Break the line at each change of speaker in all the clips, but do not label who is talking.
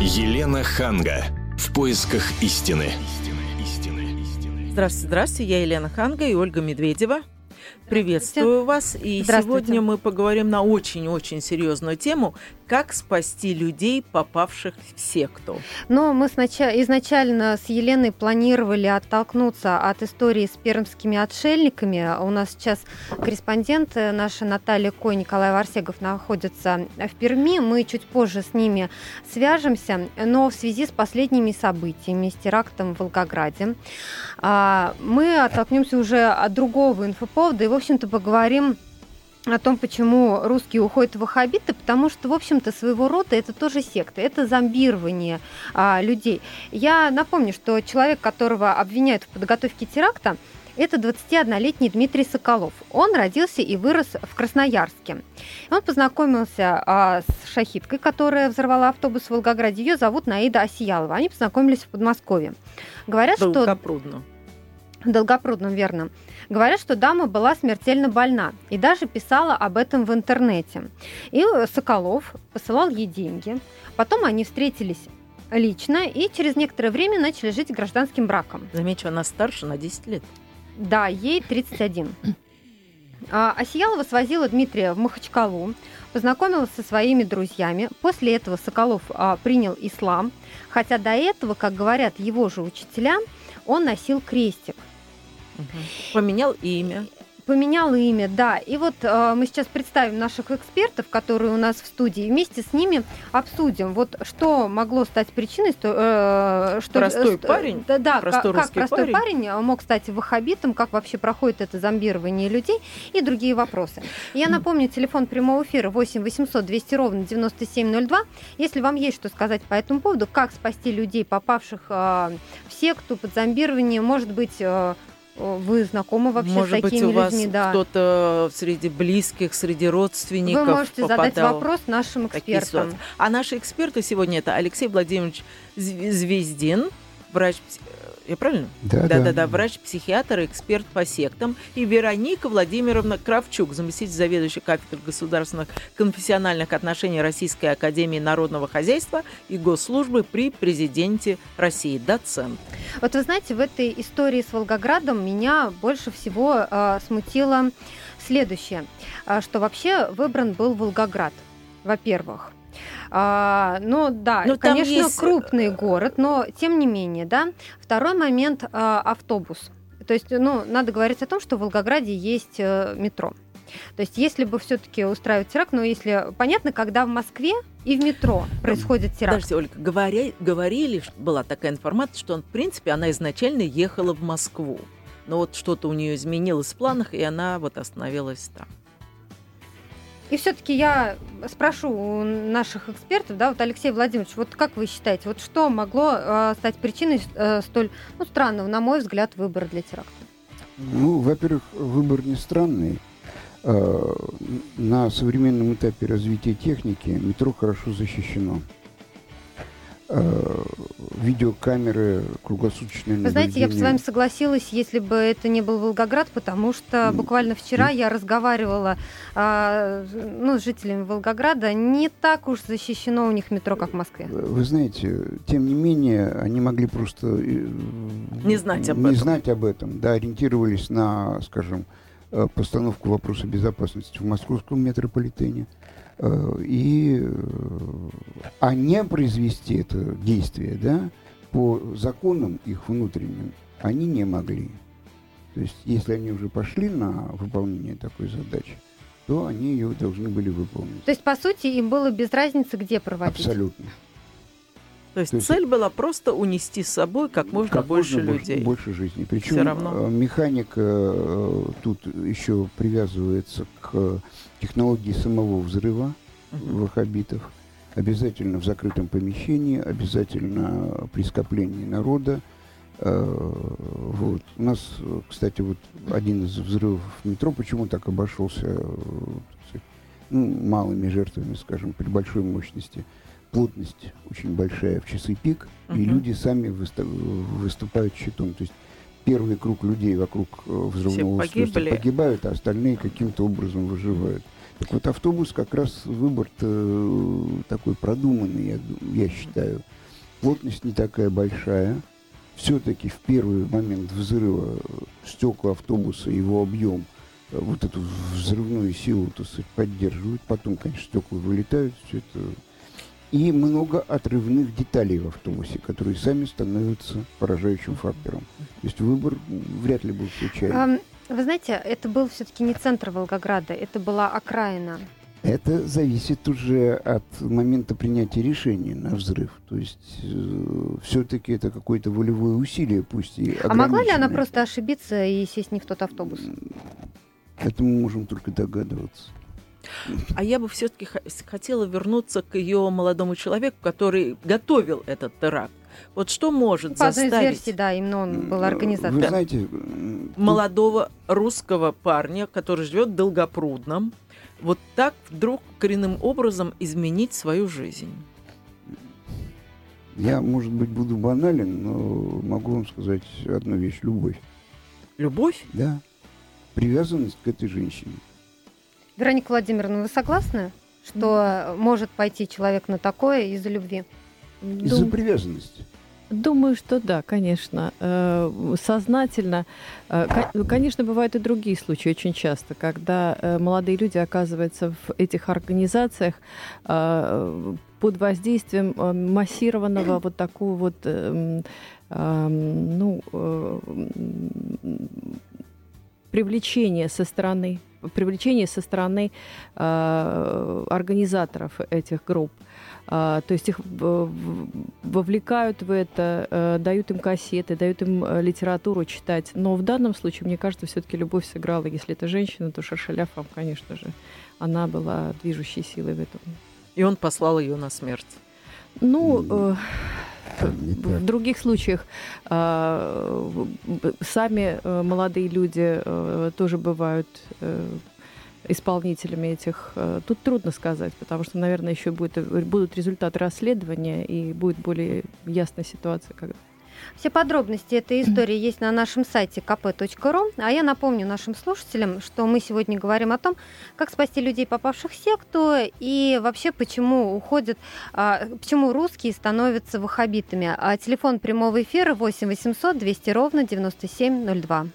Елена Ханга. В поисках истины.
Здравствуйте, здравствуйте. Я Елена Ханга и Ольга Медведева. Приветствую вас. И сегодня мы поговорим на очень-очень серьезную тему как спасти людей, попавших в секту?
Но мы сначала, изначально с Еленой планировали оттолкнуться от истории с пермскими отшельниками. У нас сейчас корреспондент э, наша Наталья Кой, Николай Варсегов находится в Перми. Мы чуть позже с ними свяжемся, но в связи с последними событиями, с терактом в Волгограде, а, мы оттолкнемся уже от другого инфоповода и, в общем-то, поговорим о том, почему русские уходят в ваххабиты, потому что, в общем-то, своего рода это тоже секта, это зомбирование а, людей. Я напомню, что человек, которого обвиняют в подготовке теракта, это 21-летний Дмитрий Соколов. Он родился и вырос в Красноярске. Он познакомился а, с шахиткой, которая взорвала автобус в Волгограде. Ее зовут Наида Осиялова. Они познакомились в Подмосковье.
Говорят, Долгопрудно.
что... Долгопрудном, верно. Говорят, что дама была смертельно больна и даже писала об этом в интернете. И Соколов посылал ей деньги. Потом они встретились лично и через некоторое время начали жить гражданским браком.
Замечу, она старше на 10 лет.
Да, ей 31. А Осиялова свозила Дмитрия в Махачкалу, познакомилась со своими друзьями. После этого Соколов а, принял ислам, хотя до этого, как говорят его же учителя, он носил крестик.
Поменял имя.
Поменял имя, да. И вот э, мы сейчас представим наших экспертов, которые у нас в студии, и вместе с ними обсудим, вот что могло стать причиной, что,
э, что простой э, парень,
да, да простой как, как простой парень. парень мог стать ваххабитом, как вообще проходит это зомбирование людей и другие вопросы. Я напомню, телефон прямого эфира 8 800 200 ровно 9702. Если вам есть что сказать по этому поводу, как спасти людей, попавших э, в секту под зомбирование, может быть, э, вы знакомы вообще
Может
с такими
быть, у вас
людьми?
Да. кто-то среди близких, среди родственников
Вы можете задать вопрос нашим экспертам.
А наши эксперты сегодня это Алексей Владимирович Звездин, врач я правильно?
Да,
да, да, да. Врач-психиатр, эксперт по сектам. И Вероника Владимировна Кравчук, заместитель заведующей кафедры государственных конфессиональных отношений Российской Академии Народного Хозяйства и Госслужбы при президенте России, доцент.
Вот вы знаете, в этой истории с Волгоградом меня больше всего э, смутило следующее, э, что вообще выбран был Волгоград, во-первых. А, ну да, но конечно, есть... крупный город, но тем не менее, да. Второй момент а, автобус. То есть, ну, надо говорить о том, что в Волгограде есть э, метро. То есть, если бы все-таки устраивать теракт, но если понятно, когда в Москве и в метро происходит теракт.
Подождите, Ольга, говоря, говорили, была такая информация, что он, в принципе, она изначально ехала в Москву. Но вот что-то у нее изменилось в планах, и она вот остановилась там.
И все-таки я спрошу у наших экспертов, да, вот Алексей Владимирович, вот как вы считаете, вот что могло э, стать причиной э, столь ну, странного, на мой взгляд, выбора для теракта?
Ну, во-первых, выбор не странный. Э, на современном этапе развития техники метро хорошо защищено. Э, видеокамеры, круглосуточные
Вы знаете, я бы с вами согласилась, если бы это не был Волгоград, потому что буквально вчера я разговаривала а, ну, с жителями Волгограда. Не так уж защищено у них метро, как в Москве.
Вы знаете, тем не менее, они могли просто э,
не знать об
не
этом.
знать об этом. Да, ориентировались на, скажем, э, постановку вопроса безопасности в московском метрополитене. Э, и, э, а не произвести это действие, да, по законам их внутренним, они не могли. То есть, если они уже пошли на выполнение такой задачи, то они ее должны были выполнить.
То есть, по сути, им было без разницы, где проводить?
Абсолютно.
То есть, То есть цель была просто унести с собой как можно как больше
можно
людей.
Больше жизни. Причем равно. Э, механика тут еще привязывается к технологии самого взрыва uh-huh. ваххабитов. Обязательно в закрытом помещении, обязательно при скоплении народа. Э, вот. У нас, кстати, вот один из взрывов в метро почему так обошелся э, ну, малыми жертвами, скажем, при большой мощности. Плотность очень большая в часы пик, uh-huh. и люди сами выступают щитом. То есть первый круг людей вокруг э, взрывного устройства погибают, а остальные каким-то образом выживают. Так вот, автобус как раз выбор такой продуманный, я, я считаю. Плотность не такая большая. Все-таки в первый момент взрыва стекла автобуса, его объем, э, вот эту взрывную силу, то есть, поддерживают. Потом, конечно, стекла вылетают, все это и много отрывных деталей в автобусе, которые сами становятся поражающим фактором. То есть выбор вряд ли был случайным.
Вы знаете, это был все-таки не центр Волгограда, это была окраина.
Это зависит уже от момента принятия решения на взрыв. То есть э, все-таки это какое-то волевое усилие, пусть и
А могла ли она просто ошибиться и сесть не в тот автобус?
Это мы можем только догадываться.
А я бы все-таки хотела вернуться к ее молодому человеку, который готовил этот теракт. Вот что может По заставить...
одной из версий, да, именно он был организатором.
Вы знаете...
Молодого русского парня, который живет в Долгопрудном, вот так вдруг коренным образом изменить свою жизнь?
Я, может быть, буду банален, но могу вам сказать одну вещь. Любовь.
Любовь?
Да. Привязанность к этой женщине.
Вероника Владимировна, вы согласны, что может пойти человек на такое из-за любви?
Из-за Дум... привязанности.
Думаю, что да, конечно. Э, сознательно. Э, конечно, бывают и другие случаи очень часто, когда э, молодые люди оказываются в этих организациях под воздействием массированного вот такого вот эм, эм, ну, привлечения со стороны привлечения со стороны организаторов этих групп. А, то есть их вовлекают в это, э, дают им кассеты, дают им э, литературу читать. Но в данном случае, мне кажется, все-таки любовь сыграла. Если это женщина, то Шаршаляфам, конечно же, она была движущей силой в этом.
И он послал ее на смерть.
Ну, э, в других случаях э, сами э, молодые люди тоже бывают исполнителями этих. Тут трудно сказать, потому что, наверное, еще будет, будут результаты расследования и будет более ясная ситуация. Когда...
Все подробности этой истории есть на нашем сайте kp.ru. А я напомню нашим слушателям, что мы сегодня говорим о том, как спасти людей, попавших в секту, и вообще почему уходят, а, почему русские становятся ваххабитами. А телефон прямого эфира 8 800 200 ровно 9702.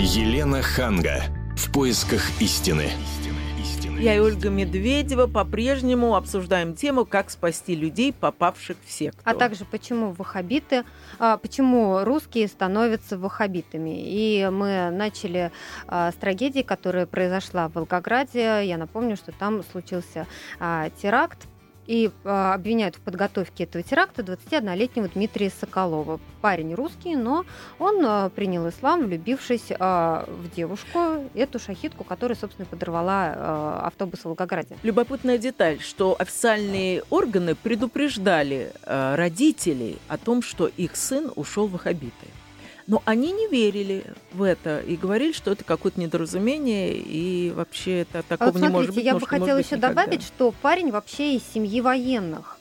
Елена Ханга в поисках истины.
Я и Ольга Медведева по-прежнему обсуждаем тему, как спасти людей, попавших в секту.
А также почему ваххабиты, а, почему русские становятся ваххабитами. И мы начали а, с трагедии, которая произошла в Волгограде. Я напомню, что там случился а, теракт и э, обвиняют в подготовке этого теракта 21-летнего Дмитрия Соколова. Парень русский, но он э, принял ислам, влюбившись э, в девушку, эту шахидку, которая, собственно, подорвала э, автобус в Волгограде.
Любопытная деталь, что официальные органы предупреждали э, родителей о том, что их сын ушел в ваххабиты. Но они не верили в это и говорили, что это какое-то недоразумение, и вообще это такого а вот смотрите, не может быть.
Я бы хотела еще никогда. добавить, что парень вообще из семьи военных.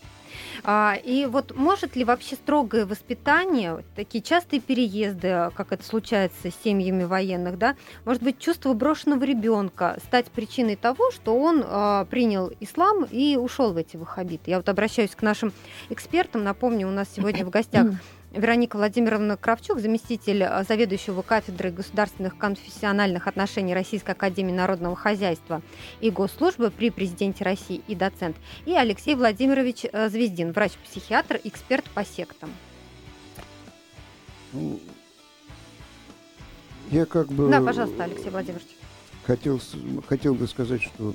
А, и вот может ли вообще строгое воспитание, такие частые переезды, как это случается с семьями военных, да, может быть, чувство брошенного ребенка стать причиной того, что он а, принял ислам и ушел в эти ваххабиты? Я вот обращаюсь к нашим экспертам. Напомню, у нас сегодня в гостях Вероника Владимировна Кравчук, заместитель э, заведующего кафедры государственных конфессиональных отношений Российской Академии Народного Хозяйства и Госслужбы при президенте России и доцент, и Алексей Владимирович э, Звездин, врач-психиатр, эксперт по сектам.
Ну, я как бы...
Да, пожалуйста, Алексей Владимирович.
Хотел, хотел бы сказать, что,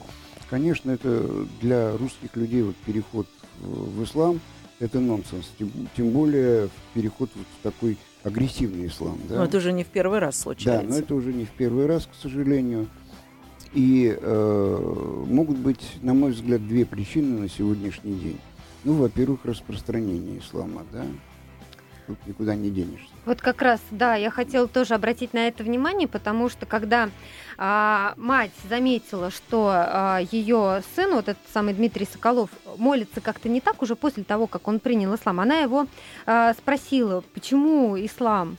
конечно, это для русских людей вот переход в ислам – это нонсенс. Тем, тем более переход вот в такой агрессивный ислам. Да?
Но это уже не в первый раз случается.
Да, но это уже не в первый раз, к сожалению. И э, могут быть, на мой взгляд, две причины на сегодняшний день. Ну, во-первых, распространение ислама, да, тут никуда не денешься.
Вот как раз, да, я хотела тоже обратить на это внимание, потому что когда а, мать заметила, что а, ее сын, вот этот самый Дмитрий Соколов, молится как-то не так уже после того, как он принял ислам, она его а, спросила, почему ислам?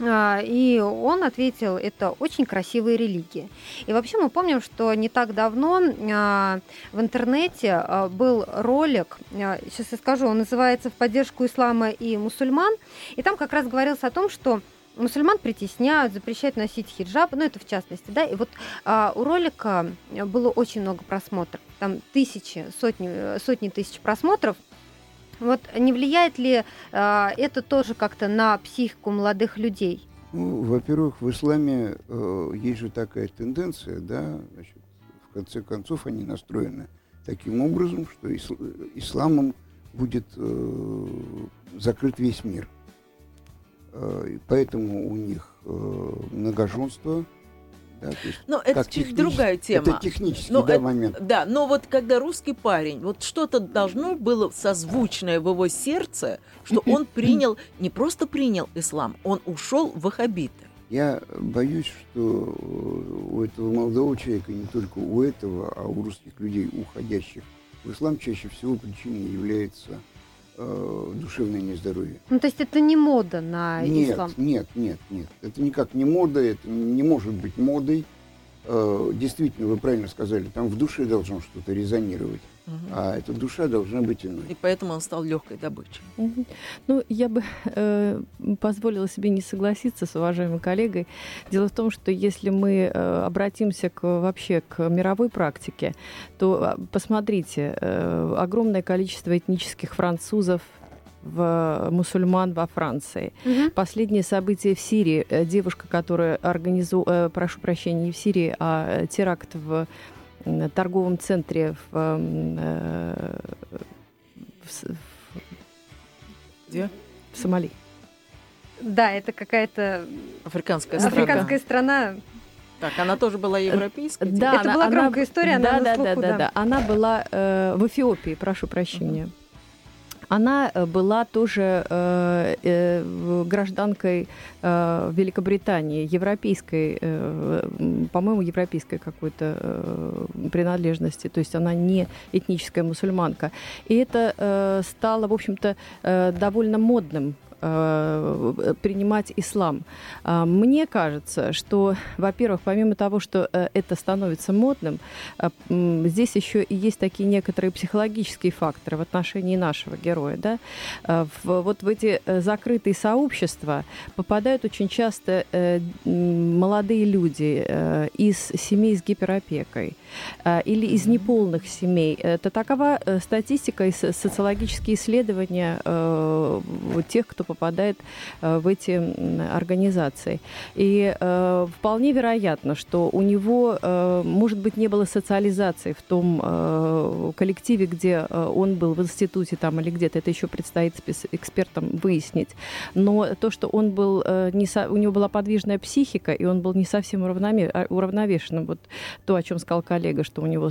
А, и он ответил, это очень красивые религии. И вообще мы помним, что не так давно а, в интернете а, был ролик, сейчас я скажу, он называется «В поддержку ислама и мусульман», и там как раз говорилось о том, что мусульман притесняют, запрещают носить хиджаб, ну это в частности, да, и вот а, у ролика было очень много просмотров, там тысячи, сотни, сотни тысяч просмотров, вот не влияет ли э, это тоже как-то на психику молодых людей?
Ну, во-первых, в исламе э, есть же такая тенденция, да, значит, в конце концов они настроены таким образом, что ис- исламом будет э, закрыт весь мир. Э, поэтому у них э, многоженство,
да, есть, но это чуть другая тема.
Это технический но да, это, момент.
Да, но вот когда русский парень, вот что-то должно было созвучное в его сердце, что он принял, не просто принял ислам, он ушел в ваххабиты.
Я боюсь, что у этого молодого человека, не только у этого, а у русских людей, уходящих в ислам, чаще всего причиной является э, душевное нездоровье.
Ну, то есть это не мода на
нет,
ислам?
Нет, нет, нет. Это никак не мода, это не может быть модой. Э, действительно, вы правильно сказали, там в душе должно что-то резонировать. Угу. А эта душа должна быть иной.
И поэтому он стал легкой добычей.
Угу. Ну, я бы э, позволила себе не согласиться с уважаемым коллегой. Дело в том, что если мы э, обратимся к, вообще к мировой практике, то а, посмотрите, э, огромное количество этнических французов, в мусульман во Франции. Угу. Последние события в Сирии. Э, девушка, которая организовала, э, прошу прощения, не в Сирии, а э, теракт в торговом центре в, э, в,
Где?
в Сомали.
Да, это какая-то
африканская страна.
Африканская страна.
Так, она тоже была европейской?
Да, это она, была громкая она, история,
да,
она
да,
слуху,
да, да, да, Она была э, в Эфиопии, прошу прощения. Uh-huh она э, была тоже э, э, гражданкой э, Великобритании, европейской, э, по-моему, европейской какой-то э, принадлежности, то есть она не этническая мусульманка. И это э, стало, в общем-то, э, довольно модным Э, принимать ислам. А, мне кажется, что, во-первых, помимо того, что э, это становится модным, э, здесь еще и есть такие некоторые психологические факторы в отношении нашего героя. Да? Вот в эти закрытые сообщества попадают очень часто молодые люди из семей с гиперопекой или из неполных семей. Это такова статистика и социологические исследования тех, кто попадает э, в эти организации. И э, вполне вероятно, что у него, э, может быть, не было социализации в том коллективе, где он был в институте там или где-то, это еще предстоит экспертам выяснить. Но то, что он был, не со, у него была подвижная психика, и он был не совсем а, уравновешенным, вот то, о чем сказал коллега, что у него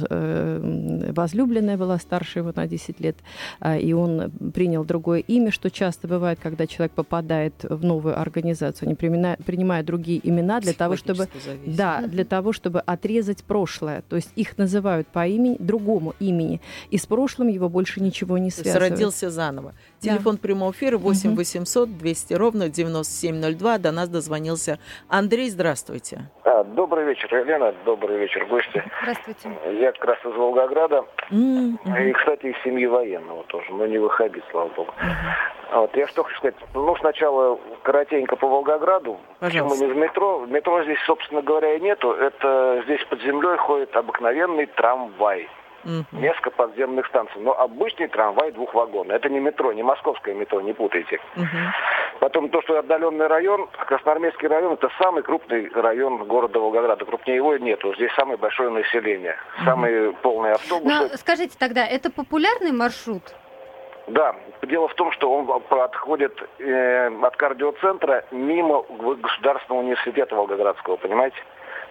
возлюбленная была старше его на 10 лет, а, и он принял другое имя, что часто бывает, когда когда человек попадает в новую организацию, они принимают, принимают другие имена для того, чтобы, да, для того, чтобы отрезать прошлое. То есть их называют по имени, другому имени, и с прошлым его больше ничего не связывает.
Родился заново. Телефон да. прямого эфира 8 800 200 ровно 9702. До нас дозвонился Андрей. Здравствуйте.
А, добрый вечер, Елена. Добрый вечер, гости.
Здравствуйте.
Я как раз из Волгограда. Mm-hmm. И, кстати, из семьи военного тоже, но не выходит, слава богу. Mm-hmm. Вот, я что хочу сказать. Ну, сначала коротенько по Волгограду.
Пожалуйста.
Почему не в метро? Метро здесь, собственно говоря, и нету. Это здесь под землей ходит обыкновенный трамвай. Угу. Несколько подземных станций. Но обычный трамвай двухвагонный. Это не метро, не московское метро, не путайте. Угу. Потом то, что отдаленный район, Красноармейский район, это самый крупный район города Волгограда. Крупнее его нету. Здесь самое большое население. Угу. Самые полные автобусы.
Но скажите тогда, это популярный маршрут?
Да, дело в том, что он подходит э, от кардиоцентра мимо Государственного университета Волгоградского, понимаете?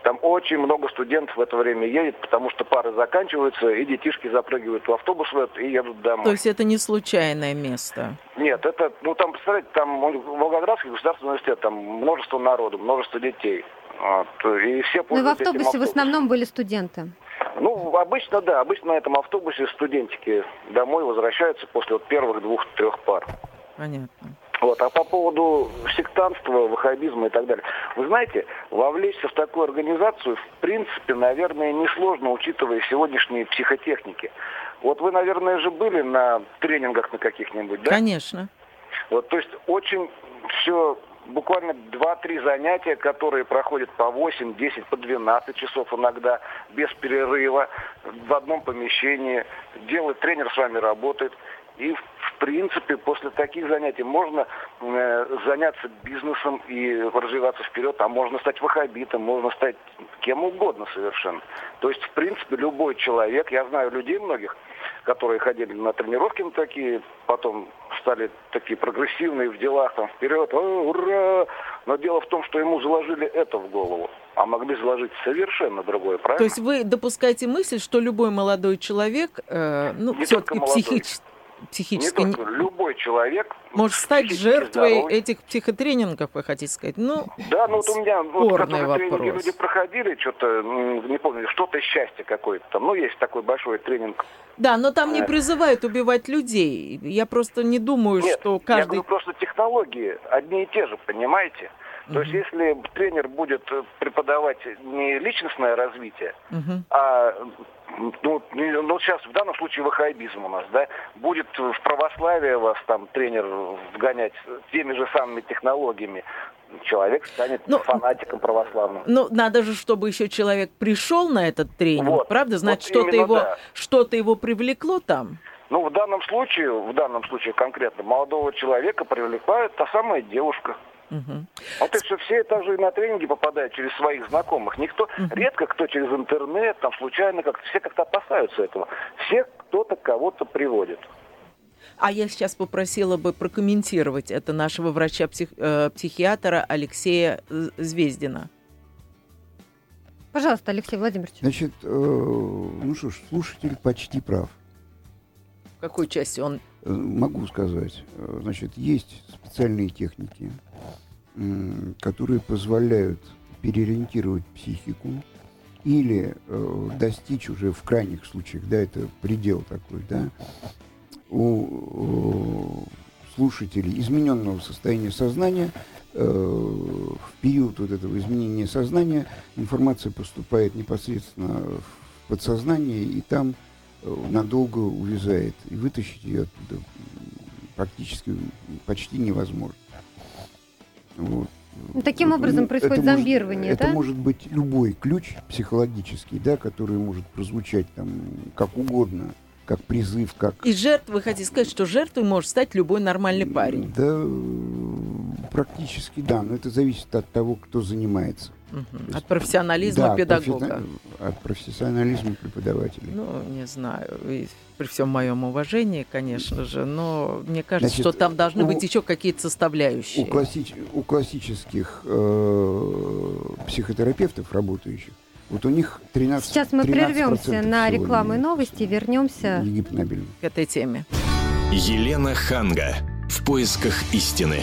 Там очень много студентов в это время едет, потому что пары заканчиваются, и детишки запрыгивают в автобус и едут домой.
То есть это не случайное место?
Нет, это, ну там, представляете, там Волгоградский государственный университет, там множество народу, множество детей. Вот, и все
Ну и в автобусе в основном были студенты?
Ну, обычно, да, обычно на этом автобусе студентики домой возвращаются после вот первых двух-трех пар.
Понятно.
Вот. А по поводу сектантства, ваххабизма и так далее. Вы знаете, вовлечься в такую организацию, в принципе, наверное, несложно, учитывая сегодняшние психотехники. Вот вы, наверное, же были на тренингах на каких-нибудь, да?
Конечно.
Вот, то есть очень все буквально 2-3 занятия, которые проходят по 8, 10, по 12 часов иногда, без перерыва, в одном помещении. Делает тренер с вами работает. И, в принципе, после таких занятий можно э, заняться бизнесом и развиваться вперед, а можно стать вахабитом, можно стать кем угодно совершенно. То есть, в принципе, любой человек, я знаю людей многих, которые ходили на тренировки на такие, потом стали такие прогрессивные в делах, там, вперед, О, ура! Но дело в том, что ему заложили это в голову, а могли заложить совершенно другое, правильно?
То есть вы допускаете мысль, что любой молодой человек, э, ну, все-таки психически психически...
Не только, любой человек...
Может стать жертвой здоровый. этих психотренингов, вы хотите сказать? Ну,
да, ну вот у меня вот,
вопрос. тренинги
люди проходили, что-то, не помню, что-то счастье какое-то там. Ну, есть такой большой тренинг.
Да, но там не э. призывают убивать людей. Я просто не думаю,
Нет,
что каждый... я
говорю, просто технологии одни и те же, понимаете? То есть если тренер будет э, преподавать не личностное развитие, uh-huh. а ну, ну, сейчас в данном случае ваххабизм у нас, да, будет в православие вас там тренер вгонять теми же самыми технологиями, человек станет ну, фанатиком православным.
Ну, надо же, чтобы еще человек пришел на этот тренинг, вот, правда? Значит, вот что-то его, да. что-то его привлекло там?
Ну, в данном случае, в данном случае конкретно, молодого человека привлекла та самая девушка. Угу. Вот и все, все также и на тренинги попадают через своих знакомых. Никто, угу. редко кто через интернет, там случайно как все как-то опасаются этого. Все кто-то кого-то приводит.
А я сейчас попросила бы прокомментировать это нашего врача-психиатра э, Алексея Звездина.
Пожалуйста, Алексей Владимирович.
Значит, э, ну что ж, слушатель почти прав.
В какой части он?
Э, могу сказать. Значит, есть специальные техники, которые позволяют переориентировать психику или э, достичь уже в крайних случаях, да, это предел такой, да, у э, слушателей измененного состояния сознания э, в период вот этого изменения сознания информация поступает непосредственно в подсознание и там э, надолго увязает и вытащить ее оттуда практически почти невозможно.
Вот. Ну, таким образом ну, происходит это зомбирование,
может,
да?
Это может быть любой ключ психологический, да, который может прозвучать там как угодно, как призыв, как...
И жертвы, вы хотите сказать, что жертвой может стать любой нормальный парень?
Да, практически да, но это зависит от того, кто занимается.
Угу. От профессионализма да, педагога.
От профессионализма преподавателя.
Ну, не знаю. И при всем моем уважении, конечно же, но мне кажется, Значит, что там должны у, быть еще какие-то составляющие.
У, класси... у классических э, психотерапевтов, работающих, вот у них 13
Сейчас мы прервемся на рекламу и новости, вернемся
к этой теме.
Елена Ханга. В поисках истины.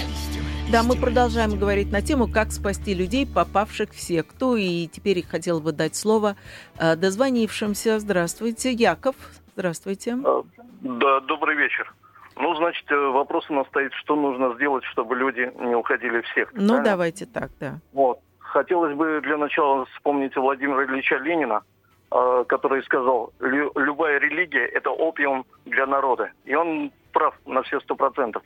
Да, мы продолжаем говорить на тему, как спасти людей, попавших в секту. И теперь я хотела бы дать слово э, дозвонившимся. Здравствуйте, Яков. Здравствуйте. Э,
да, добрый вечер. Ну, значит, э, вопрос у нас стоит, что нужно сделать, чтобы люди не уходили в секту.
Ну, правильно? давайте так, да.
Вот. Хотелось бы для начала вспомнить Владимира Ильича Ленина, который сказал, любая религия – это опиум для народа. И он прав на все сто процентов.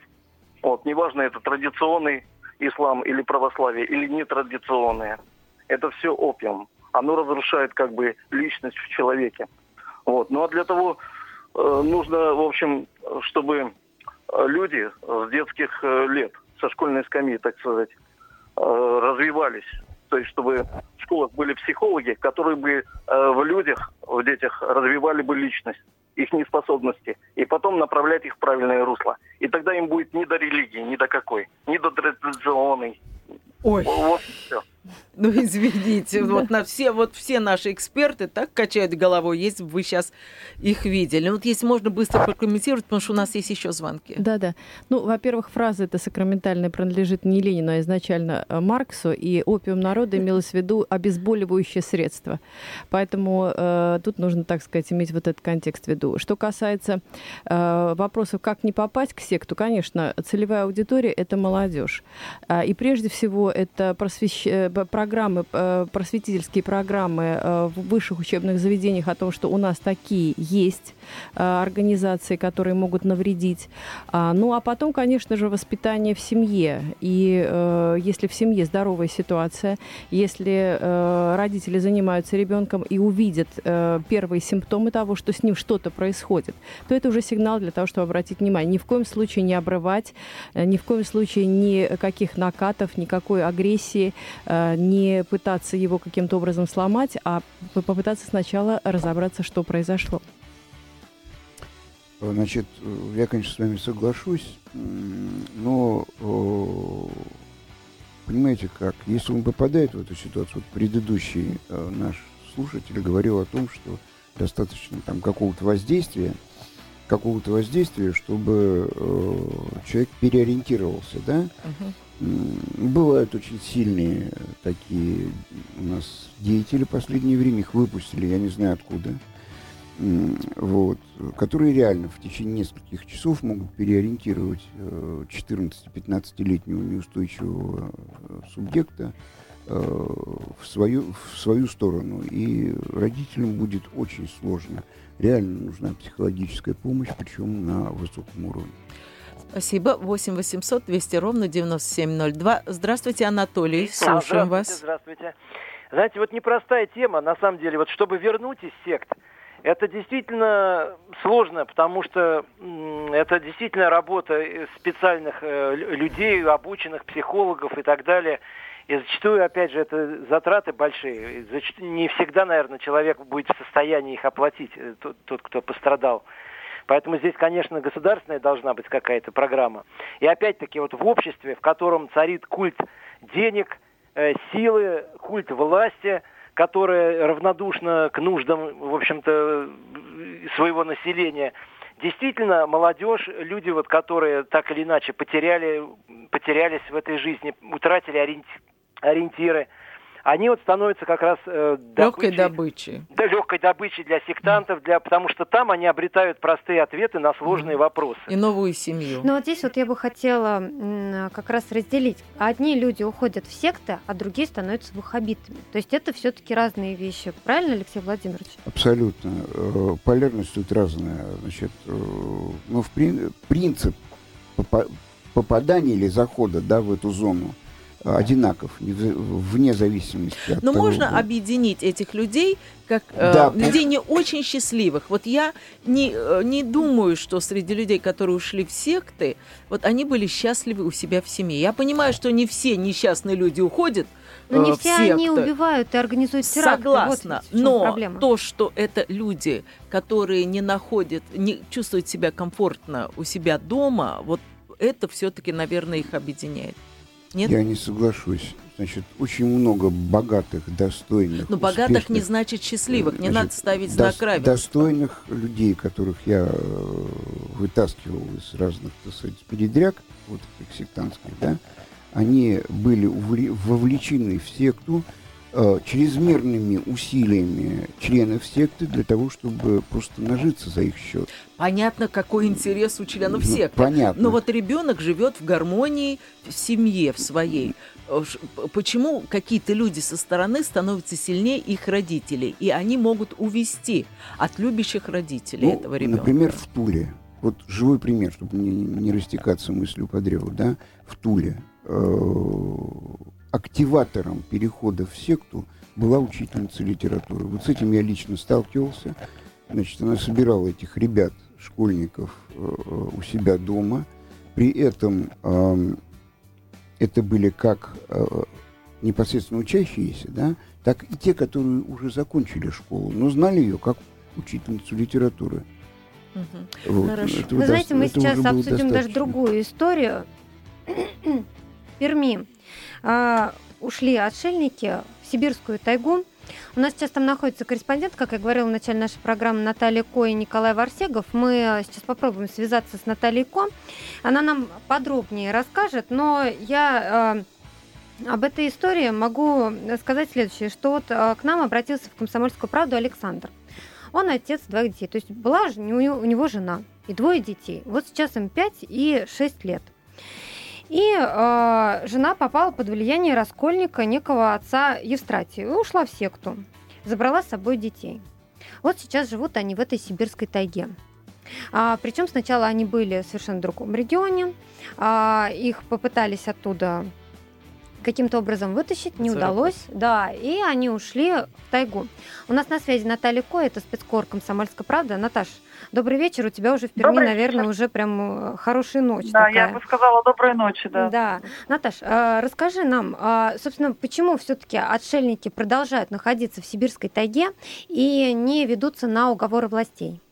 Вот, неважно, это традиционный ислам или православие, или нетрадиционное. Это все опиум. Оно разрушает как бы личность в человеке. Вот. Ну а для того э, нужно, в общем, чтобы люди с детских э, лет, со школьной скамьи, так сказать, э, развивались. То есть, чтобы в школах были психологи, которые бы э, в людях, в детях развивали бы личность их неспособности, и потом направлять их в правильное русло. И тогда им будет ни до религии, ни до какой, ни до традиционной.
Ой. Вот все. Ну, извините, вот на все, вот все наши эксперты так качают головой, если бы вы сейчас их видели. Ну, вот если можно быстро прокомментировать, потому что у нас есть еще звонки.
Да-да. Ну, во-первых, фраза эта сакраментальная принадлежит не Ленину, а изначально э, Марксу, и опиум народа имелось в виду обезболивающее средство. Поэтому э, тут нужно, так сказать, иметь вот этот контекст в виду. Что касается э, вопросов, как не попасть к секту, конечно, целевая аудитория – это молодежь. Э, и прежде всего это просвещ... Программы, э, просветительские программы э, в высших учебных заведениях о том, что у нас такие есть э, организации, которые могут навредить. А, ну, а потом, конечно же, воспитание в семье. И если в семье здоровая ситуация, если родители занимаются ребенком и увидят первые симптомы того, что с ним что-то происходит, то это уже сигнал для того, чтобы обратить внимание. Ни в коем случае не обрывать, ни в коем случае никаких накатов, никакой агрессии, не пытаться его каким-то образом сломать, а попытаться сначала разобраться, что произошло.
Значит, я, конечно, с вами соглашусь, но понимаете как, если он попадает в эту ситуацию, вот предыдущий э, наш слушатель говорил о том, что достаточно там какого-то воздействия, какого-то воздействия, чтобы э, человек переориентировался, да? Uh-huh. Бывают очень сильные такие у нас деятели в последнее время, их выпустили, я не знаю откуда, вот, которые реально в течение нескольких часов могут переориентировать 14-15-летнего э, неустойчивого э, субъекта э, в свою, в свою сторону. И родителям будет очень сложно. Реально нужна психологическая помощь, причем на высоком уровне.
Спасибо. 8 800 200 ровно 9702. Здравствуйте, Анатолий. Слушаем
здравствуйте,
вас.
Здравствуйте. Знаете, вот непростая тема, на самом деле, вот чтобы вернуть из сект, это действительно сложно, потому что это действительно работа специальных э, людей, обученных психологов и так далее. И зачастую, опять же, это затраты большие. Зачастую, не всегда, наверное, человек будет в состоянии их оплатить, э, тот, тот кто пострадал. Поэтому здесь, конечно, государственная должна быть какая-то программа. И опять-таки вот в обществе, в котором царит культ денег, э, силы, культ власти, которая равнодушна к нуждам, в общем-то, своего населения, действительно, молодежь, люди, вот, которые так или иначе потеряли, потерялись в этой жизни, утратили ориентиры, они вот становятся как раз э,
добычей, легкой добычей.
Да, легкой добычей для сектантов, для, потому что там они обретают простые ответы на сложные mm. вопросы.
И новую семью.
Ну вот здесь вот я бы хотела как раз разделить. Одни люди уходят в секты, а другие становятся ваххабитами. То есть это все-таки разные вещи. Правильно, Алексей Владимирович?
Абсолютно. Э, полярность тут разная. Значит, э, ну, в принцип попадания или захода да, в эту зону – одинаков, вне зависимости от
Но того, можно да. объединить этих людей как э, да, э, людей не очень счастливых. Вот я не, э, не думаю, что среди людей, которые ушли в секты, вот они были счастливы у себя в семье. Я понимаю, что не все несчастные люди уходят,
но не э, все секты. они убивают и организуют теракты.
Согласна. Вот но проблема. то, что это люди, которые не находят, не чувствуют себя комфортно у себя дома, вот это все-таки, наверное, их объединяет. Нет?
Я не соглашусь. Значит, очень много богатых, достойных.
Но богатых не значит счастливых. Не значит, надо ставить знак до, равенства.
Достойных людей, которых я э, вытаскивал из разных, так сказать, передряг, вот этих сектантских, да, они были вовлечены в секту, чрезмерными усилиями членов секты для того, чтобы просто нажиться за их счет.
Понятно, какой интерес у членов ну, секты. Понятно. Но вот ребенок живет в гармонии в семье в своей. Э, почему какие-то люди со стороны становятся сильнее их родителей, и они могут увести от любящих родителей ну, этого ребенка?
Например, в Туле. Вот живой пример, чтобы не, не растекаться мыслью по древу, да, в Туле э, активатором перехода в секту была учительница литературы. Вот с этим я лично сталкивался. Значит, она собирала этих ребят, школьников, э, у себя дома. При этом это были как э, непосредственно учащиеся, да, так и те, которые уже закончили школу, но знали ее как учительницу литературы.
Угу. Вот. Хорошо. Этого Вы знаете, мы сейчас обсудим даже другую историю. Перми. А, ушли отшельники в сибирскую тайгу. У нас сейчас там находится корреспондент, как я говорила в начале нашей программы, Наталья Ко и Николай Варсегов. Мы сейчас попробуем связаться с Натальей Ко. Она нам подробнее расскажет, но я э, об этой истории могу сказать следующее, что вот э, к нам обратился в «Комсомольскую правду» Александр. Он отец двоих детей, то есть была у него жена и двое детей. Вот сейчас им 5 и 6 лет. И э, жена попала под влияние раскольника некого отца Евстратия и ушла в секту. Забрала с собой детей. Вот сейчас живут они в этой сибирской тайге. А, причем сначала они были совершенно в другом регионе. А, их попытались оттуда каким-то образом вытащить, не Царапать. удалось. Да, и они ушли в тайгу. У нас на связи Наталья Ко, это спецкор «Комсомольская правда». Наташ, добрый вечер. У тебя уже в Перми, добрый наверное, вечер. уже прям э, хорошая ночь
Да,
такая.
я бы сказала доброй ночи, да.
Да. Наташ, а, расскажи нам, а, собственно, почему все-таки отшельники продолжают находиться в сибирской тайге и не ведутся на уговоры властей?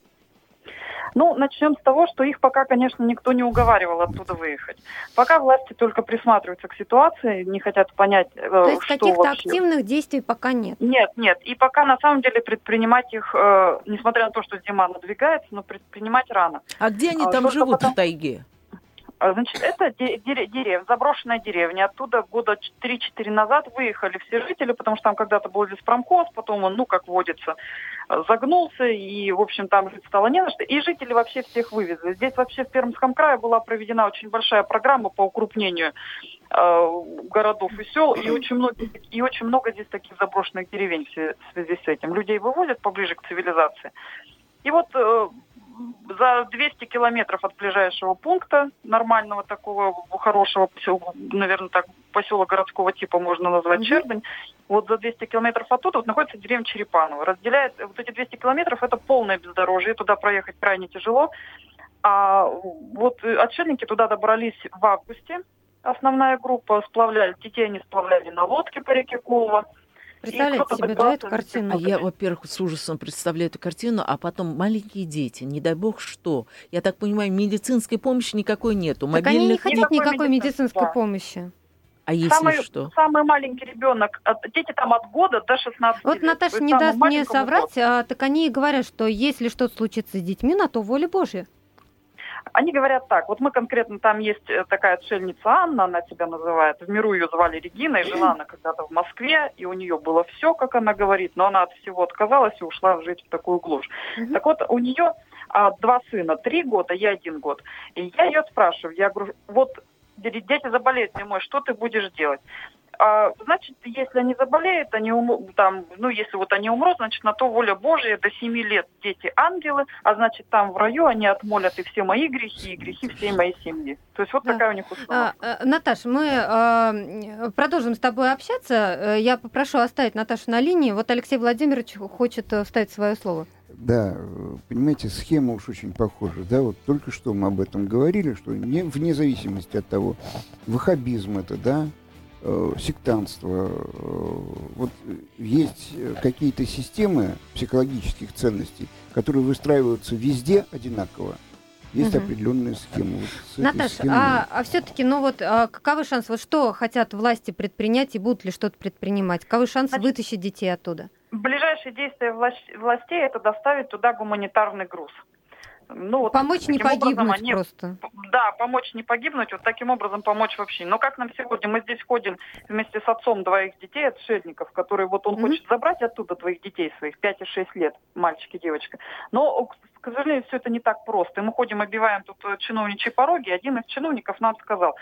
Ну, начнем с того, что их пока, конечно, никто не уговаривал оттуда выехать. Пока власти только присматриваются к ситуации, не хотят понять,
э, То есть
что
каких-то
вообще.
активных действий пока нет?
Нет, нет. И пока, на самом деле, предпринимать их, э, несмотря на то, что зима надвигается, но предпринимать рано.
А где они а, там живут потом... в тайге?
А, значит, это деревня, заброшенная деревня. Оттуда года 3-4 назад выехали все жители, потому что там когда-то был леспромхоз, потом он, ну, как водится, загнулся, и, в общем, там жить стало не на что. И жители вообще всех вывезли. Здесь вообще в Пермском крае была проведена очень большая программа по укрупнению э, городов и сел, и очень, много, и очень много здесь таких заброшенных деревень в связи с этим. Людей вывозят поближе к цивилизации. И вот э, за 200 километров от ближайшего пункта, нормального такого хорошего поселка, наверное, так поселок городского типа можно назвать mm-hmm. Чердань, вот за 200 километров оттуда вот находится деревня Черепаново. Разделяет, вот эти 200 километров это полное бездорожье, туда проехать крайне тяжело. А вот отшельники туда добрались в августе, основная группа, сплавляли, детей они сплавляли на лодке по реке Колва.
Представляете себе, да, эту картину?
А я, во-первых, с ужасом представляю эту картину, а потом маленькие дети, не дай бог что. Я так понимаю, медицинской помощи никакой нету.
Так Мобильных... они не хотят никакой медицинской да. помощи.
А если самый, что?
Самый маленький ребенок, дети там от года до 16
вот,
лет.
Вот Наташа не даст мне соврать, а, так они и говорят, что если что-то случится с детьми, на то воля Божья.
Они говорят так, вот мы конкретно, там есть э, такая отшельница Анна, она себя называет, в миру ее звали Регина, и жила она когда-то в Москве, и у нее было все, как она говорит, но она от всего отказалась и ушла жить в такую глушь. Mm-hmm. Так вот, у нее а, два сына, три года и один год. И я ее спрашиваю, я говорю, вот дети заболеют зимой, что ты будешь делать? А, значит, если они заболеют, они ум, там, ну, если вот они умрут, значит, на то воля Божия, до 7 лет дети ангелы, а значит, там в раю они отмолят и все мои грехи, и грехи всей моей семьи. То есть вот да. такая у них установка.
А, а, Наташа, мы а, продолжим с тобой общаться. Э, я попрошу оставить Наташу на линии. Вот Алексей Владимирович хочет э, вставить свое слово.
Да, понимаете, схема уж очень похожа. Да, вот только что мы об этом говорили, что не, вне зависимости от того, ваххабизм это, да, сектантство. Э, вот есть какие-то системы психологических ценностей, которые выстраиваются везде одинаково. Есть угу. определенная схема.
Вот Наташа, схемой... а, а все-таки, ну вот, а каковы шансы, вот что хотят власти предпринять и будут ли что-то предпринимать? Каковы шансы вытащить детей оттуда?
Ближайшие действия властей это доставить туда гуманитарный груз.
Ну, вот помочь не погибнуть они, просто.
Да, помочь не погибнуть, вот таким образом помочь вообще. Но как нам сегодня, мы здесь ходим вместе с отцом двоих детей, отшельников, которые вот он mm-hmm. хочет забрать оттуда твоих детей своих, 5 и 6 лет, мальчик и девочка. Но, к сожалению, все это не так просто. И мы ходим, обиваем тут э, чиновничьи пороги. Один из чиновников нам сказал,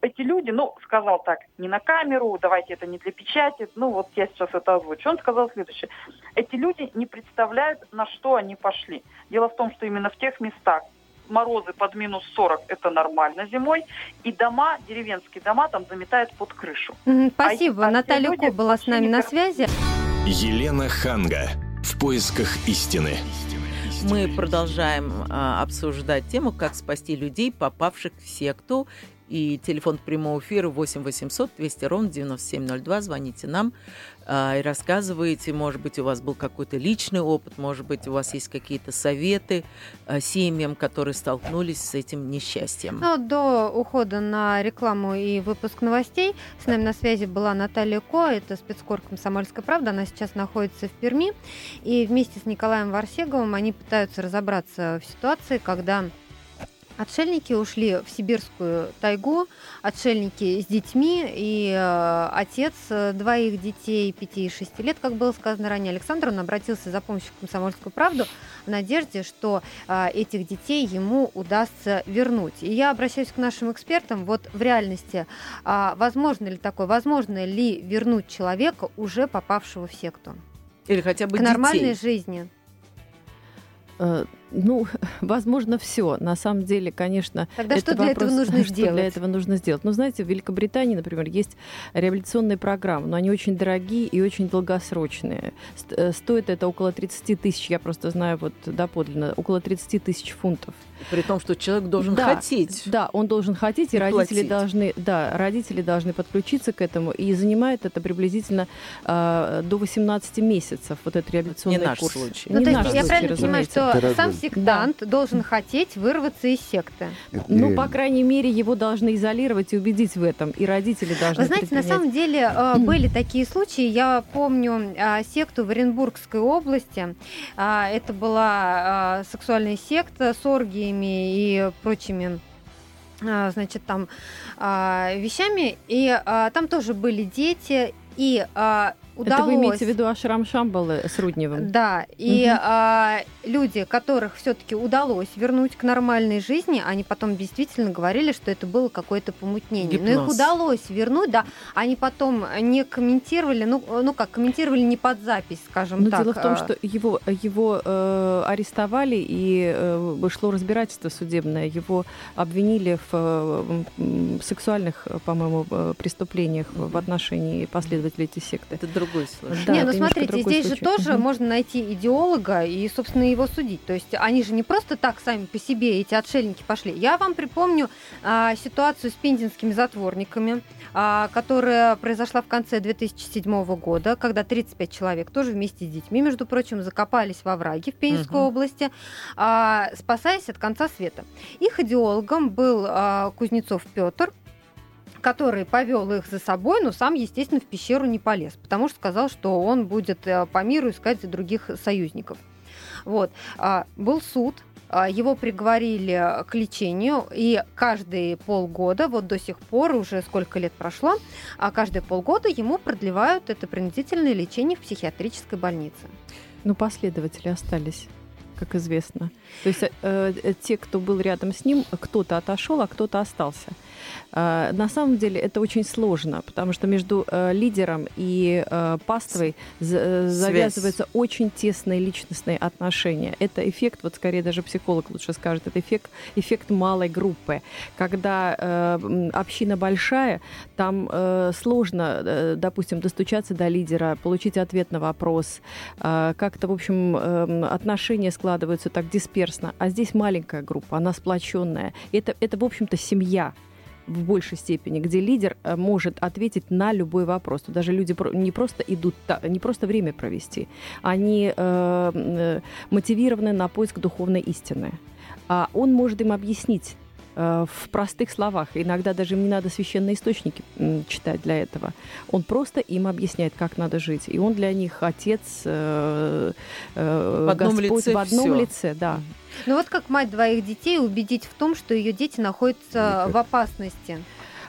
эти люди, ну, сказал так, не на камеру, давайте это не для печати, ну, вот я сейчас это озвучу. Он сказал следующее. Эти люди не представляют, на что они пошли. Дело в том, что именно в тех местах морозы под минус 40 это нормально зимой, и дома, деревенские дома там заметают под крышу.
Спасибо. А, Наталья Ко была с нами на связи.
Елена Ханга. В поисках истины.
Мы продолжаем а, обсуждать тему, как спасти людей, попавших в секту И телефон прямого эфира 8 800 200 ровно 9702. Звоните нам а, и рассказываете, может быть, у вас был какой-то личный опыт, может быть, у вас есть какие-то советы а, семьям, которые столкнулись с этим несчастьем.
Ну, до ухода на рекламу и выпуск новостей. С нами на связи была Наталья Ко, это спецкор «Комсомольская правда», она сейчас находится в Перми, и вместе с Николаем Варсеговым они пытаются разобраться в ситуации, когда Отшельники ушли в сибирскую тайгу, отшельники с детьми, и э, отец э, двоих детей, 5 и 6 лет, как было сказано ранее, Александр, он обратился за помощью в «Комсомольскую правду» в надежде, что э, этих детей ему удастся вернуть. И я обращаюсь к нашим экспертам, вот в реальности, э, возможно ли такое, возможно ли вернуть человека, уже попавшего в секту?
Или хотя бы
к
детей.
нормальной жизни?
Ну, возможно, все. На самом деле, конечно,
Тогда это что для вопрос, этого нужно
что
сделать?
для этого нужно сделать? Ну, знаете, в Великобритании, например, есть реабилитационные программы, но они очень дорогие и очень долгосрочные. Э, стоит это около 30 тысяч, я просто знаю вот доподлинно, около 30 тысяч фунтов.
При том, что человек должен
да,
хотеть.
Да, он должен хотеть, и, и родители платить. должны, да, родители должны подключиться к этому, и занимает это приблизительно э, до 18 месяцев вот этот реабилитационный
Не
курс.
наш случай.
Ну,
Не
то
наш
есть, я правильно понимаю, что
Дорогой.
сам сектант да. должен хотеть вырваться из секты?
Это
ну, по крайней мере, его должны изолировать и убедить в этом, и родители должны
Вы знаете, на самом деле э, были такие случаи. Я помню э, секту в Оренбургской области. Э, это была сексуальная секта с оргиями и прочими значит, там вещами. И там тоже были дети. И удалось...
Это вы имеете в виду Ашрам Шамбалы с Рудневым?
Да, и угу. Люди, которых все-таки удалось вернуть к нормальной жизни, они потом действительно говорили, что это было какое-то помутнение.
Гипноз.
Но их удалось вернуть, да, они потом не комментировали, ну, ну как, комментировали не под запись, скажем
Но
так.
дело в том,
а.
что его, его э, арестовали, и э, шло разбирательство судебное, его обвинили в э, сексуальных, по-моему, э, преступлениях в отношении последователей этой секты.
Это другой случай.
Да, не, ну смотрите, здесь случай. же тоже можно найти идеолога и, собственно, его судить. То есть они же не просто так сами по себе, эти отшельники, пошли. Я вам припомню а, ситуацию с пензенскими затворниками, а, которая произошла в конце 2007 года, когда 35 человек тоже вместе с детьми, между прочим, закопались во враге в Пензенской угу. области, а, спасаясь от конца света. Их идеологом был а, Кузнецов Петр, который повел их за собой, но сам, естественно, в пещеру не полез, потому что сказал, что он будет э, по миру искать других союзников. Вот. А, был суд, а, его приговорили к лечению, и каждые полгода, вот до сих пор, уже сколько лет прошло, а каждые полгода ему продлевают это принудительное лечение в психиатрической больнице.
Ну, последователи остались как известно. То есть э, те, кто был рядом с ним, кто-то отошел, а кто-то остался. А, на самом деле это очень сложно, потому что между э, лидером и э, паствой э, завязываются очень тесные личностные отношения. Это эффект, вот скорее даже психолог лучше скажет, это эффект, эффект малой группы. Когда община большая, там сложно, допустим, достучаться до лидера, получить ответ на вопрос, как-то, в общем, отношения складываются так дисперсно. А здесь маленькая группа, она сплоченная. Это, это в общем-то, семья в большей степени, где лидер э, может ответить на любой вопрос. Даже люди не просто идут, не просто время провести, они э, э, мотивированы на поиск духовной истины. А он может им объяснить в простых словах. Иногда даже им не надо священные источники читать для этого. Он просто им объясняет, как надо жить. И он для них отец, э,
э, в одном
Господь
лице
в одном
всё.
лице, да.
Ну вот как мать двоих детей убедить в том, что ее дети находятся в опасности?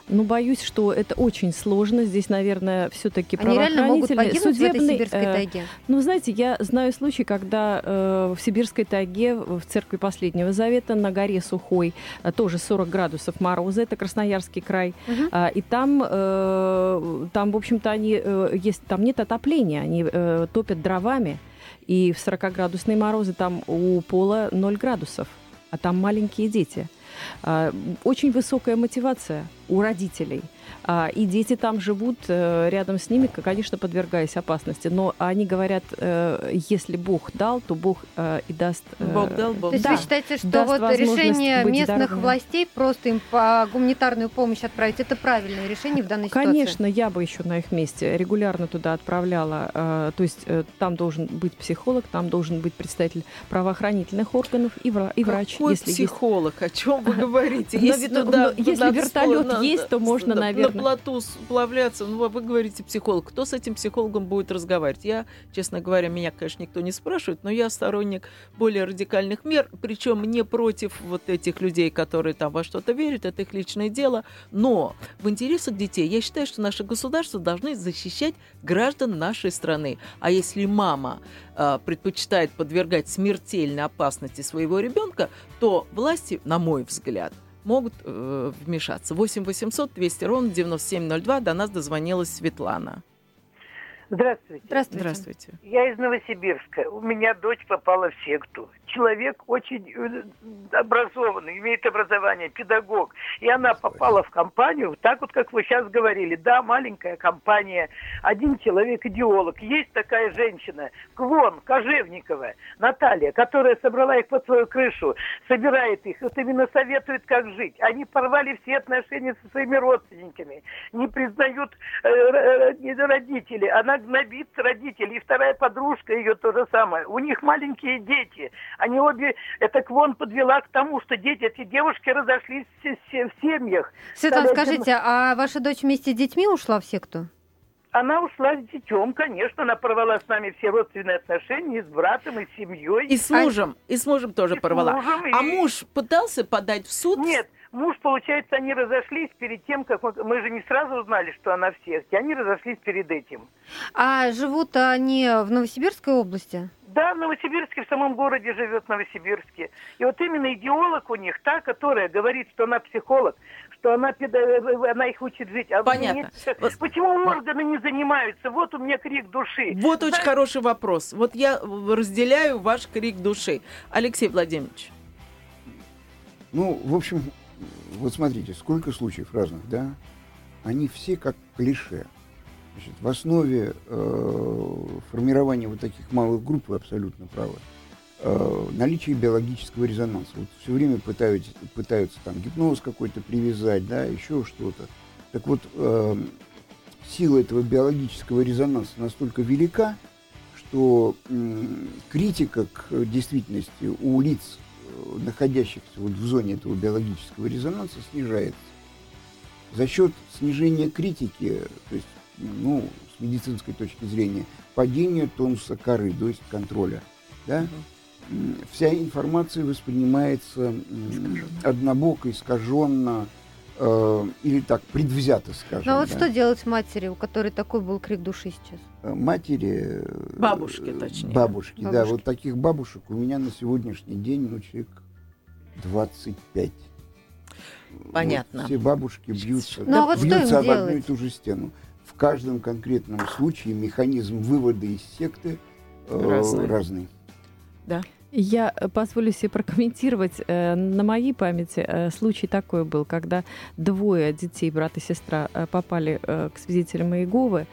Ну, боюсь, что это очень сложно. Здесь, наверное, все-таки
Они реально могут
правоохранители,
погибнуть в этой
судебный,
сибирской
э,
тайге?
Ну, знаете, я знаю случай, когда э, в Сибирской тайге, в церкви Последнего Завета, на горе Сухой, э, тоже 40 градусов мороза, это Красноярский край,
Мгм.
а, и там, э, там, в общем-то, они, э, есть, там нет отопления, они э, топят дровами, и в 40-градусные морозы там у пола 0 градусов, а там маленькие дети. А, Очень высокая мотивация – у родителей. А, и дети там живут э, рядом с ними, конечно, подвергаясь опасности. Но они говорят, э, если Бог дал, то Бог э, и даст...
Бог дал, Бог То есть да, вы считаете, что вот решение местных дорогим. властей просто им по гуманитарную помощь отправить, это правильное решение в данной
конечно,
ситуации?
Конечно, я бы еще на их месте регулярно туда отправляла. То есть там должен быть психолог, там должен быть представитель правоохранительных органов и, врач.
Какой если психолог? Есть... О чем вы говорите? Если,
если есть, то можно, наверное
на плоту сплавляться. Ну, вы говорите психолог. Кто с этим психологом будет разговаривать? Я, честно говоря, меня, конечно, никто не спрашивает, но я сторонник более радикальных мер, причем не против вот этих людей, которые там во что-то верят, это их личное дело. Но в интересах детей я считаю, что наше государство должны защищать граждан нашей страны. А если мама э, предпочитает подвергать смертельной опасности своего ребенка, то власти, на мой взгляд, могут э, вмешаться. 8 800 200 ровно 9702. До нас дозвонилась Светлана.
Здравствуйте.
Здравствуйте. Здравствуйте.
Я из Новосибирска. У меня дочь попала в секту человек очень э, образованный, имеет образование, педагог. И она попала в компанию, так вот, как вы сейчас говорили. Да, маленькая компания, один человек идеолог. Есть такая женщина, Квон Кожевникова, Наталья, которая собрала их под свою крышу, собирает их, вот именно советует, как жить. Они порвали все отношения со своими родственниками, не признают э, э, родители. Она гнобит родителей. И вторая подружка ее то же самое. У них маленькие дети. Они обе, это Квон подвела к тому, что дети, эти девушки разошлись в, семьях.
Светлана, скажите, а ваша дочь вместе с детьми ушла в секту?
Она ушла с детем, конечно, она порвала с нами все родственные отношения, и с братом, и с семьей.
И с мужем, а... и с мужем тоже и порвала. Мужем, а и... муж пытался подать в суд?
Нет, муж, получается, они разошлись перед тем, как мы, мы же не сразу узнали, что она в секте, они разошлись перед этим.
А живут они в Новосибирской области?
Да, в Новосибирске, в самом городе живет в Новосибирске. И вот именно идеолог у них, та, которая говорит, что она психолог, что она, она их учит жить. А
Понятно.
Нет, почему органы не занимаются? Вот у меня крик души.
Вот да? очень хороший вопрос. Вот я разделяю ваш крик души. Алексей Владимирович.
Ну, в общем, вот смотрите, сколько случаев разных, да? Они все как клише. Значит, в основе э, формирования вот таких малых групп, вы абсолютно правы, э, наличие биологического резонанса. Вот все время пытаются, пытаются там гипноз какой-то привязать, да, еще что-то. Так вот, э, сила этого биологического резонанса настолько велика, что э, критика к действительности у лиц, э, находящихся вот в зоне этого биологического резонанса, снижается. За счет снижения критики, то есть ну, с медицинской точки зрения, падение тонуса коры, то есть контроля. Да? Угу. Вся информация воспринимается искаженно. однобоко, искаженно, э, или так, предвзято, скажем.
Ну а вот да. что делать матери, у которой такой был крик души сейчас?
Э, матери...
Э, бабушки, точнее.
Бабушки, бабушки, да. Вот таких бабушек у меня на сегодняшний день, ну, человек 25.
Понятно.
Вот все бабушки бьются, ну, а вот бьются об одну и ту же стену каждом конкретном случае механизм вывода из секты э, разный. разный.
Да. Я э, позволю себе прокомментировать. Э, на моей памяти э, случай такой был, когда двое детей, брат и сестра, попали к свидетелям Иеговы,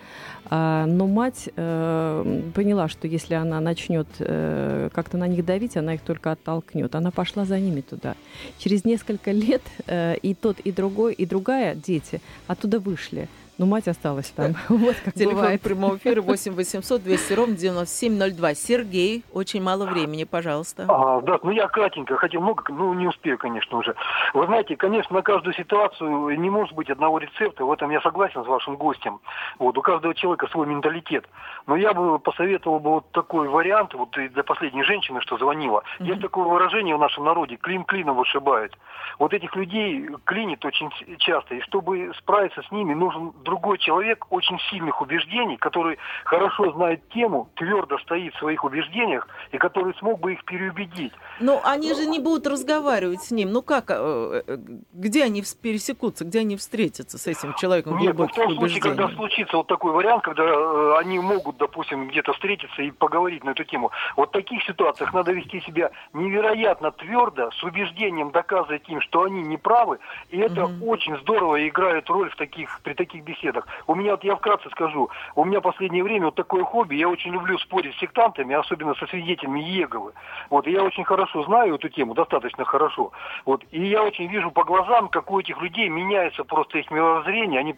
а, но мать поняла, что если она начнет как-то на них давить, она их только оттолкнет. Она пошла за ними туда. Через несколько лет и тот, и другой, и другая дети оттуда вышли. Ну, мать осталась там.
Вот как Телефон бывает. прямого эфира 8 800 200 ровно 9702. Сергей, очень мало времени, пожалуйста.
А, да, ну я кратенько, хотел много, ну не успею, конечно, уже. Вы знаете, конечно, на каждую ситуацию не может быть одного рецепта, в этом я согласен с вашим гостем. Вот, у каждого человека свой менталитет. Но я бы посоветовал бы вот такой вариант, вот и для последней женщины, что звонила. Mm-hmm. Есть такое выражение в нашем народе, клин клином вышибает. Вот этих людей клинит очень часто, и чтобы справиться с ними, нужен другой человек очень сильных убеждений, который хорошо знает тему, твердо стоит в своих убеждениях и который смог бы их переубедить.
Ну, они же не будут разговаривать с ним. Ну как, э, э, где они пересекутся, где они встретятся с этим человеком
Нет, ну, в том случае, когда случится вот такой вариант, когда э, они могут, допустим, где-то встретиться и поговорить на эту тему, вот в таких ситуациях надо вести себя невероятно твердо, с убеждением доказывать им, что они не правы, и это угу. очень здорово играет роль в таких, при таких беседах. У меня, вот я вкратце скажу, у меня в последнее время вот такое хобби, я очень люблю спорить с сектантами, особенно со свидетелями Еговы. Вот, и я очень хорошо знаю эту тему, достаточно хорошо. Вот, и я очень вижу по глазам, как у этих людей меняется просто их мировоззрение, они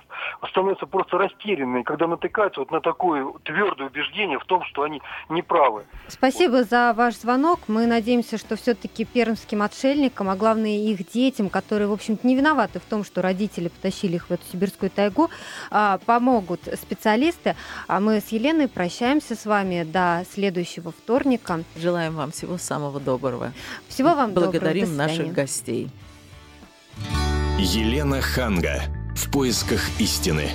становятся просто растерянными, когда натыкаются вот на такое твердое убеждение в том, что они неправы.
Спасибо вот. за ваш звонок. Мы надеемся, что все-таки пермским отшельникам, а главное их детям, которые, в общем-то, не виноваты в том, что родители потащили их в эту сибирскую тайгу, а, помогут специалисты. А мы с Еленой прощаемся с вами до следующего вторника.
Желаем вам всего самого доброго.
Всего вам
Благодарим
доброго.
Благодарим наших гостей.
Елена Ханга. В поисках истины.